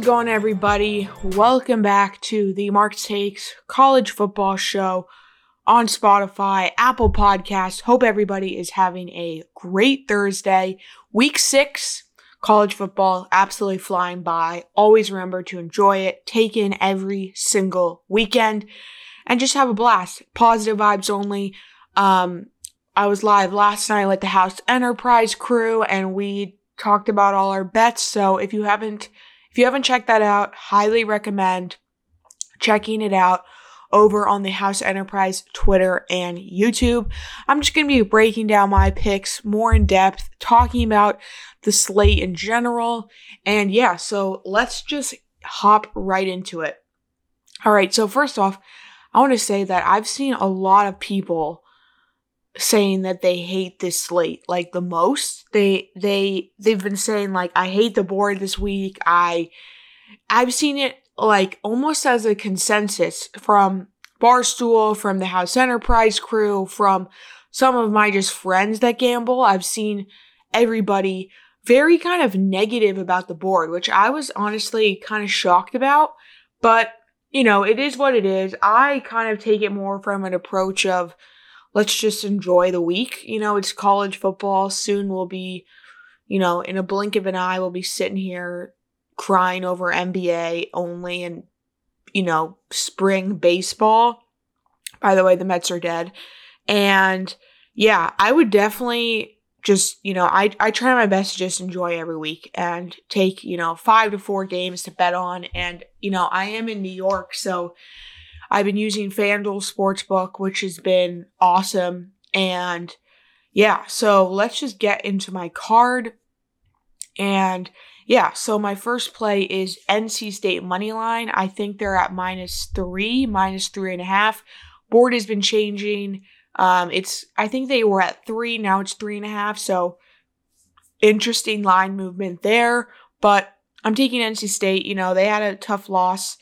it going, everybody? Welcome back to the MarxTakes College Football Show on Spotify, Apple Podcasts. Hope everybody is having a great Thursday. Week six, college football absolutely flying by. Always remember to enjoy it, take in every single weekend, and just have a blast. Positive vibes only. Um, I was live last night with the House Enterprise crew, and we talked about all our bets. So if you haven't if you haven't checked that out, highly recommend checking it out over on the House Enterprise Twitter and YouTube. I'm just going to be breaking down my picks more in depth, talking about the slate in general. And yeah, so let's just hop right into it. All right, so first off, I want to say that I've seen a lot of people saying that they hate this slate like the most. They they they've been saying like I hate the board this week. I I've seen it like almost as a consensus from Barstool, from the House Enterprise crew, from some of my just friends that gamble. I've seen everybody very kind of negative about the board, which I was honestly kind of shocked about. But, you know, it is what it is. I kind of take it more from an approach of let's just enjoy the week. You know, it's college football. Soon we'll be, you know, in a blink of an eye, we'll be sitting here crying over NBA only and, you know, spring baseball. By the way, the Mets are dead. And yeah, I would definitely just, you know, I, I try my best to just enjoy every week and take, you know, five to four games to bet on. And, you know, I am in New York, so I've been using FanDuel Sportsbook, which has been awesome. And yeah, so let's just get into my card. And yeah, so my first play is NC State money line. I think they're at minus three, minus three and a half. Board has been changing. Um, it's I think they were at three, now it's three and a half. So interesting line movement there. But I'm taking NC State. You know, they had a tough loss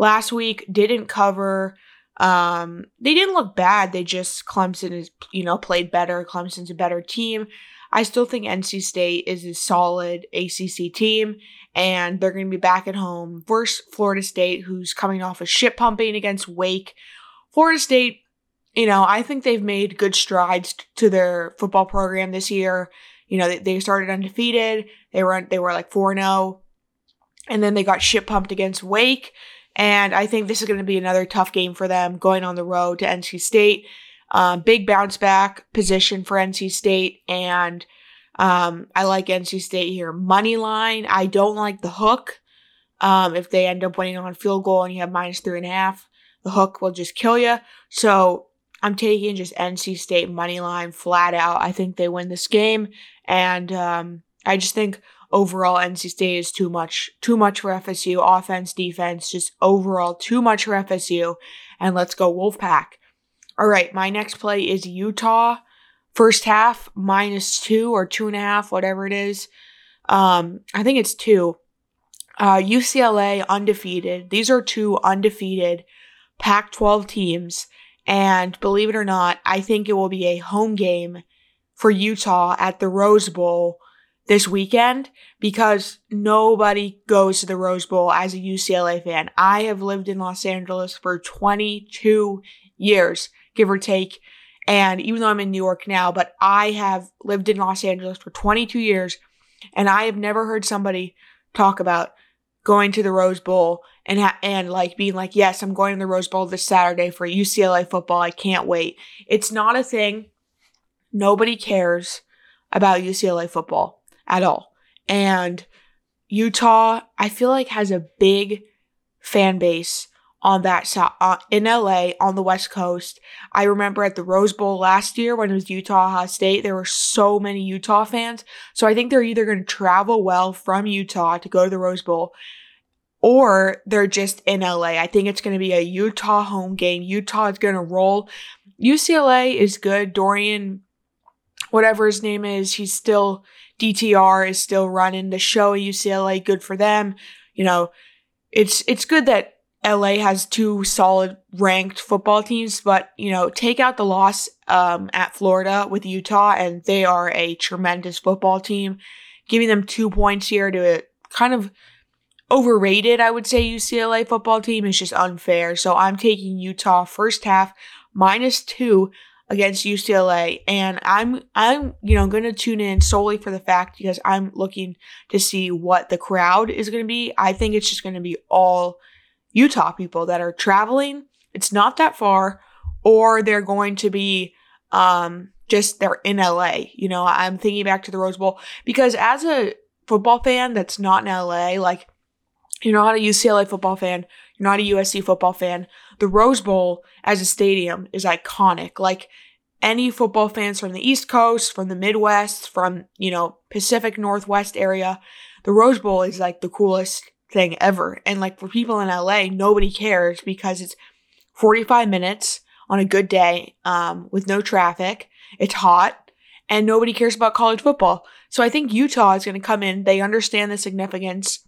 last week didn't cover. Um, they didn't look bad. They just Clemson is you know played better. Clemson's a better team. I still think NC State is a solid ACC team, and they're going to be back at home versus Florida State, who's coming off a shit pumping against Wake. Florida State, you know, I think they've made good strides to their football program this year. You know, they, they started undefeated. They were they were like four zero, oh, and then they got shit pumped against Wake. And I think this is going to be another tough game for them going on the road to NC State. Um, big bounce back position for NC State. And um, I like NC State here. Money line, I don't like the hook. Um, if they end up winning on field goal and you have minus three and a half, the hook will just kill you. So I'm taking just NC State money line flat out. I think they win this game. And um, I just think overall NC State is too much, too much for FSU. Offense, defense, just overall too much for FSU. And let's go Wolfpack. All right, my next play is Utah. First half minus two or two and a half, whatever it is. Um, I think it's two. Uh, UCLA undefeated. These are two undefeated Pac 12 teams. And believe it or not, I think it will be a home game for Utah at the Rose Bowl this weekend because nobody goes to the Rose Bowl as a UCLA fan. I have lived in Los Angeles for 22 years, give or take. And even though I'm in New York now, but I have lived in Los Angeles for 22 years and I have never heard somebody talk about going to the Rose Bowl and ha- and like being like, "Yes, I'm going to the Rose Bowl this Saturday for UCLA football. I can't wait." It's not a thing. Nobody cares about UCLA football at all. And Utah, I feel like has a big fan base on that side uh, in LA on the West Coast. I remember at the Rose Bowl last year when it was Utah State, there were so many Utah fans. So I think they're either going to travel well from Utah to go to the Rose Bowl or they're just in LA. I think it's going to be a Utah home game. Utah is going to roll. UCLA is good. Dorian, whatever his name is, he's still DTR is still running the show at UCLA. Good for them. You know, it's it's good that LA has two solid ranked football teams, but you know, take out the loss um, at Florida with Utah, and they are a tremendous football team. Giving them two points here to a kind of overrated, I would say UCLA football team is just unfair. So I'm taking Utah first half minus two against UCLA. And I'm I'm, you know, gonna tune in solely for the fact because I'm looking to see what the crowd is gonna be. I think it's just gonna be all Utah people that are traveling. It's not that far, or they're going to be um just they're in LA. You know, I'm thinking back to the Rose Bowl because as a football fan that's not in LA, like you're not a UCLA football fan, you're not a USC football fan. The Rose Bowl as a stadium is iconic. Like any football fans from the East Coast, from the Midwest, from, you know, Pacific Northwest area, the Rose Bowl is like the coolest thing ever. And like for people in LA, nobody cares because it's 45 minutes on a good day um, with no traffic. It's hot and nobody cares about college football. So I think Utah is going to come in. They understand the significance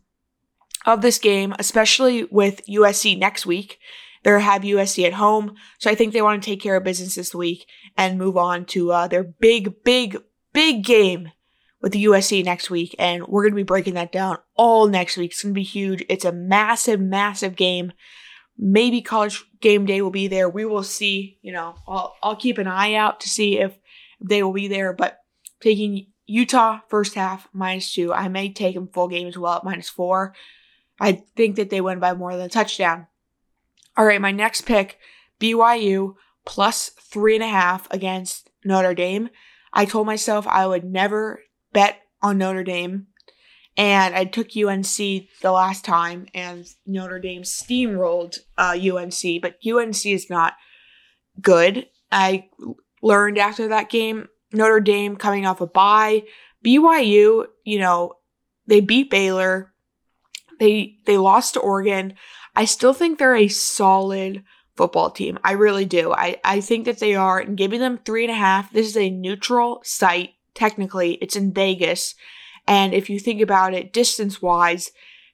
of this game, especially with USC next week. They'll have USC at home. So I think they want to take care of business this week and move on to uh, their big, big, big game with the USC next week. And we're going to be breaking that down all next week. It's going to be huge. It's a massive, massive game. Maybe college game day will be there. We will see. You know, I'll, I'll keep an eye out to see if they will be there. But taking Utah first half minus two. I may take them full game as well at minus four. I think that they win by more than a touchdown. All right, my next pick BYU plus three and a half against Notre Dame. I told myself I would never bet on Notre Dame. And I took UNC the last time, and Notre Dame steamrolled uh, UNC, but UNC is not good. I learned after that game Notre Dame coming off a bye. BYU, you know, they beat Baylor. They they lost to Oregon. I still think they're a solid football team. I really do. I, I think that they are. And giving them three and a half, this is a neutral site. Technically, it's in Vegas. And if you think about it distance wise,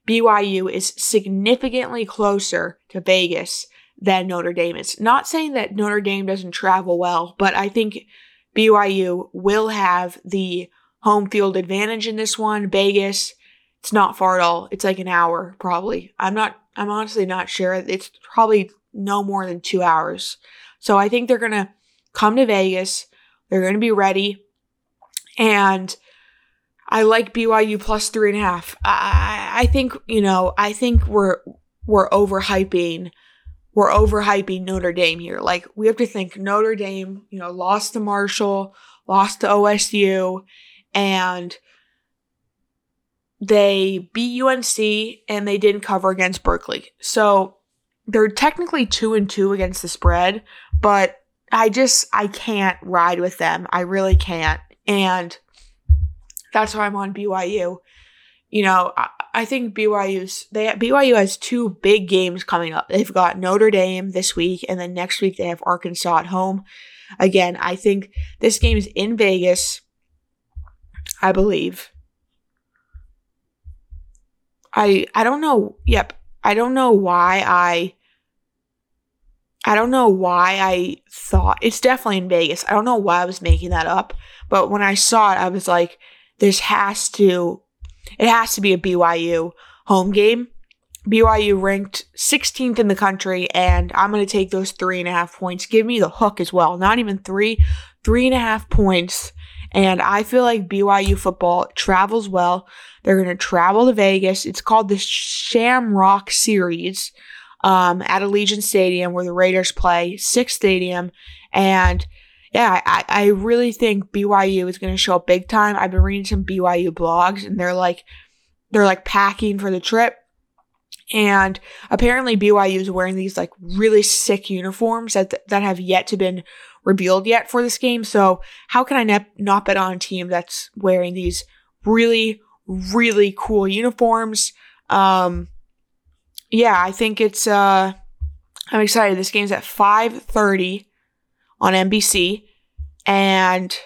BYU is significantly closer to Vegas than Notre Dame is. Not saying that Notre Dame doesn't travel well, but I think BYU will have the home field advantage in this one. Vegas, it's not far at all. It's like an hour probably. I'm not I'm honestly not sure. It's probably no more than 2 hours. So I think they're going to come to Vegas. They're going to be ready. And I like BYU plus three and a half. I, I think, you know, I think we're we're overhyping we're overhyping Notre Dame here. Like we have to think Notre Dame, you know, lost to Marshall, lost to OSU, and they beat UNC and they didn't cover against Berkeley. So they're technically two and two against the spread, but I just I can't ride with them. I really can't. And that's why I'm on BYU you know, I, I think BYU's they BYU has two big games coming up. They've got Notre Dame this week, and then next week they have Arkansas at home. Again, I think this game is in Vegas. I believe. I I don't know. Yep, I don't know why I. I don't know why I thought it's definitely in Vegas. I don't know why I was making that up, but when I saw it, I was like, "This has to it has to be a BYU home game. BYU ranked 16th in the country, and I'm going to take those three and a half points. Give me the hook as well. Not even three, three and a half points. And I feel like BYU football travels well. They're going to travel to Vegas. It's called the Shamrock Series um, at Allegiant Stadium where the Raiders play, Sick Stadium. And yeah, I, I really think BYU is going to show up big time. I've been reading some BYU blogs and they're like, they're like packing for the trip. And apparently BYU is wearing these like really sick uniforms that, that have yet to been revealed yet for this game. So how can I ne- not bet on a team that's wearing these really, really cool uniforms? Um, yeah, I think it's, uh, I'm excited. This game's at 530 on NBC, and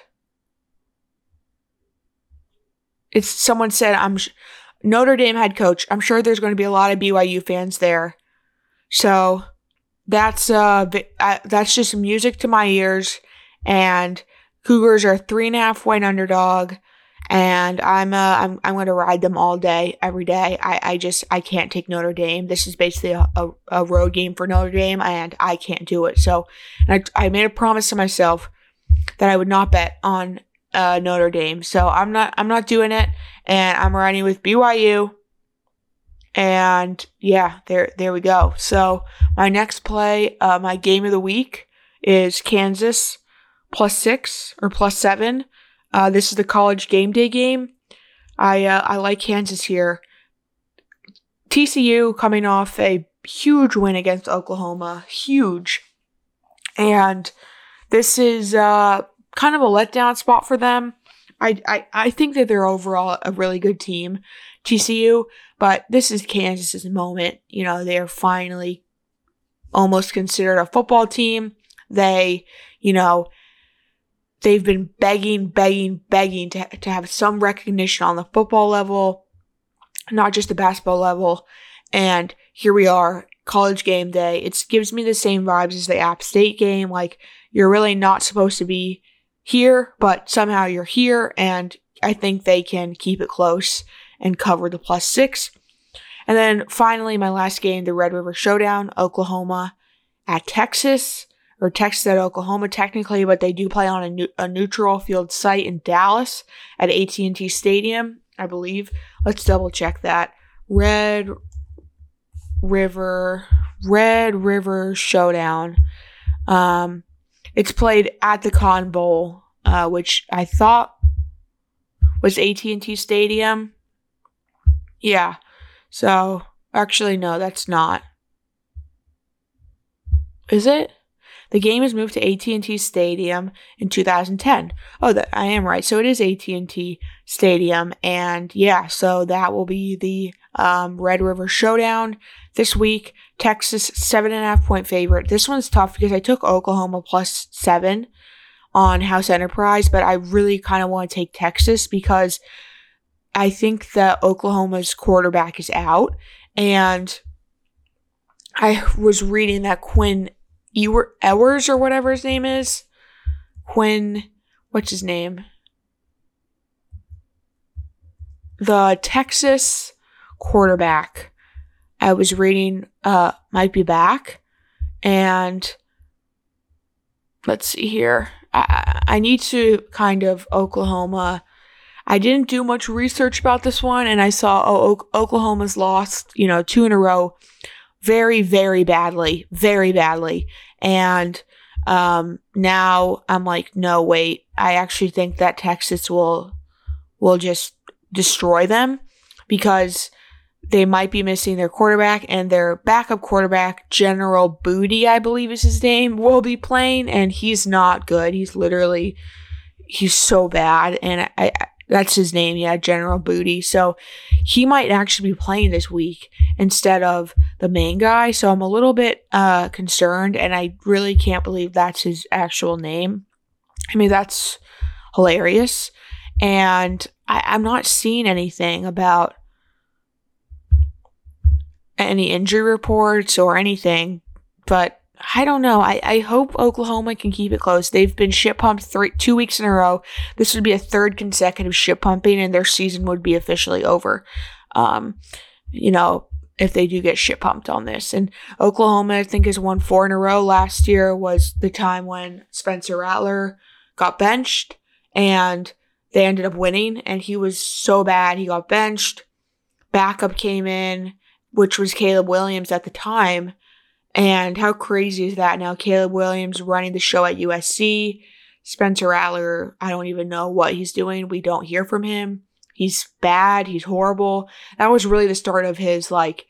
it's someone said I'm Notre Dame head coach. I'm sure there's going to be a lot of BYU fans there, so that's uh that's just music to my ears. And Cougars are three and a half point underdog, and I'm uh, I'm I'm gonna ride them all day, every day. I, I just I can't take Notre Dame. This is basically a, a, a road game for Notre Dame, and I can't do it. So, I I made a promise to myself that I would not bet on uh, Notre Dame. So I'm not I'm not doing it, and I'm riding with BYU. And yeah, there there we go. So my next play, uh, my game of the week is Kansas plus six or plus seven. Uh, this is the college game day game. I uh, I like Kansas here. TCU coming off a huge win against Oklahoma, huge, and this is uh, kind of a letdown spot for them. I, I I think that they're overall a really good team, TCU, but this is Kansas's moment. You know, they're finally almost considered a football team. They, you know, they've been begging, begging, begging to, to have some recognition on the football level, not just the basketball level. And here we are, college game day. It gives me the same vibes as the App State game. Like, you're really not supposed to be here, but somehow you're here. And I think they can keep it close and cover the plus six. And then finally, my last game, the Red River Showdown, Oklahoma at Texas, or Texas at Oklahoma technically, but they do play on a, a neutral field site in Dallas at AT&T Stadium, I believe. Let's double check that. Red River, Red River Showdown. Um, it's played at the Cotton Bowl, uh, which I thought was AT&T Stadium. Yeah. So, actually, no, that's not. Is it? The game is moved to AT&T Stadium in 2010. Oh, that I am right. So it is AT&T Stadium, and yeah, so that will be the um, Red River Showdown this week. Texas seven and a half point favorite. This one's tough because I took Oklahoma plus seven on House Enterprise, but I really kind of want to take Texas because I think that Oklahoma's quarterback is out. And I was reading that Quinn Ewers or whatever his name is, Quinn, what's his name? The Texas quarterback I was reading uh, might be back. And let's see here. I, I need to kind of Oklahoma I didn't do much research about this one, and I saw oh, Oklahoma's lost, you know, two in a row, very, very badly, very badly, and um, now I'm like, no, wait, I actually think that Texas will will just destroy them because they might be missing their quarterback and their backup quarterback, General Booty, I believe is his name, will be playing, and he's not good. He's literally he's so bad, and I, I that's his name, yeah, General Booty. So he might actually be playing this week instead of the main guy. So I'm a little bit uh, concerned, and I really can't believe that's his actual name. I mean, that's hilarious. And I, I'm not seeing anything about any injury reports or anything, but I don't know. I, I hope Oklahoma can keep it close. They've been ship pumped three two weeks in a row. This would be a third consecutive ship pumping, and their season would be officially over. Um, you know, if they do get ship pumped on this. And Oklahoma, I think, has won four in a row. Last year was the time when Spencer Rattler got benched, and they ended up winning. And he was so bad, he got benched. Backup came in, which was Caleb Williams at the time and how crazy is that now? Caleb Williams running the show at USC. Spencer Rattler, I don't even know what he's doing. We don't hear from him. He's bad. He's horrible. That was really the start of his like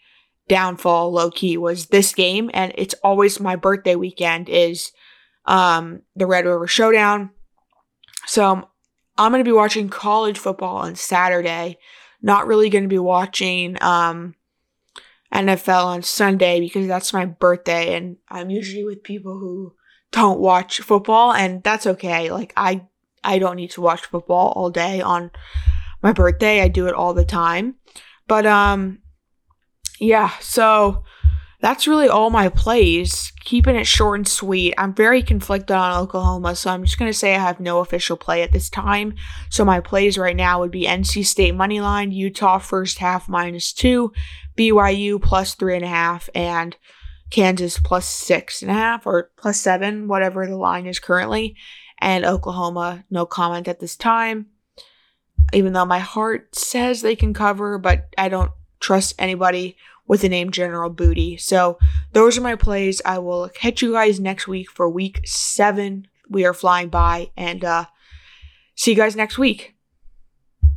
downfall, low key, was this game. And it's always my birthday weekend is um the Red River Showdown. So I'm gonna be watching college football on Saturday. Not really gonna be watching um NFL on Sunday because that's my birthday and I'm usually with people who don't watch football and that's okay. Like I I don't need to watch football all day on my birthday. I do it all the time. But um yeah, so that's really all my plays. Keeping it short and sweet. I'm very conflicted on Oklahoma, so I'm just going to say I have no official play at this time. So my plays right now would be NC State money line, Utah first half minus two, BYU plus three and a half, and Kansas plus six and a half or plus seven, whatever the line is currently. And Oklahoma, no comment at this time. Even though my heart says they can cover, but I don't trust anybody with the name General Booty. So those are my plays. I will catch you guys next week for week seven. We are flying by and uh see you guys next week.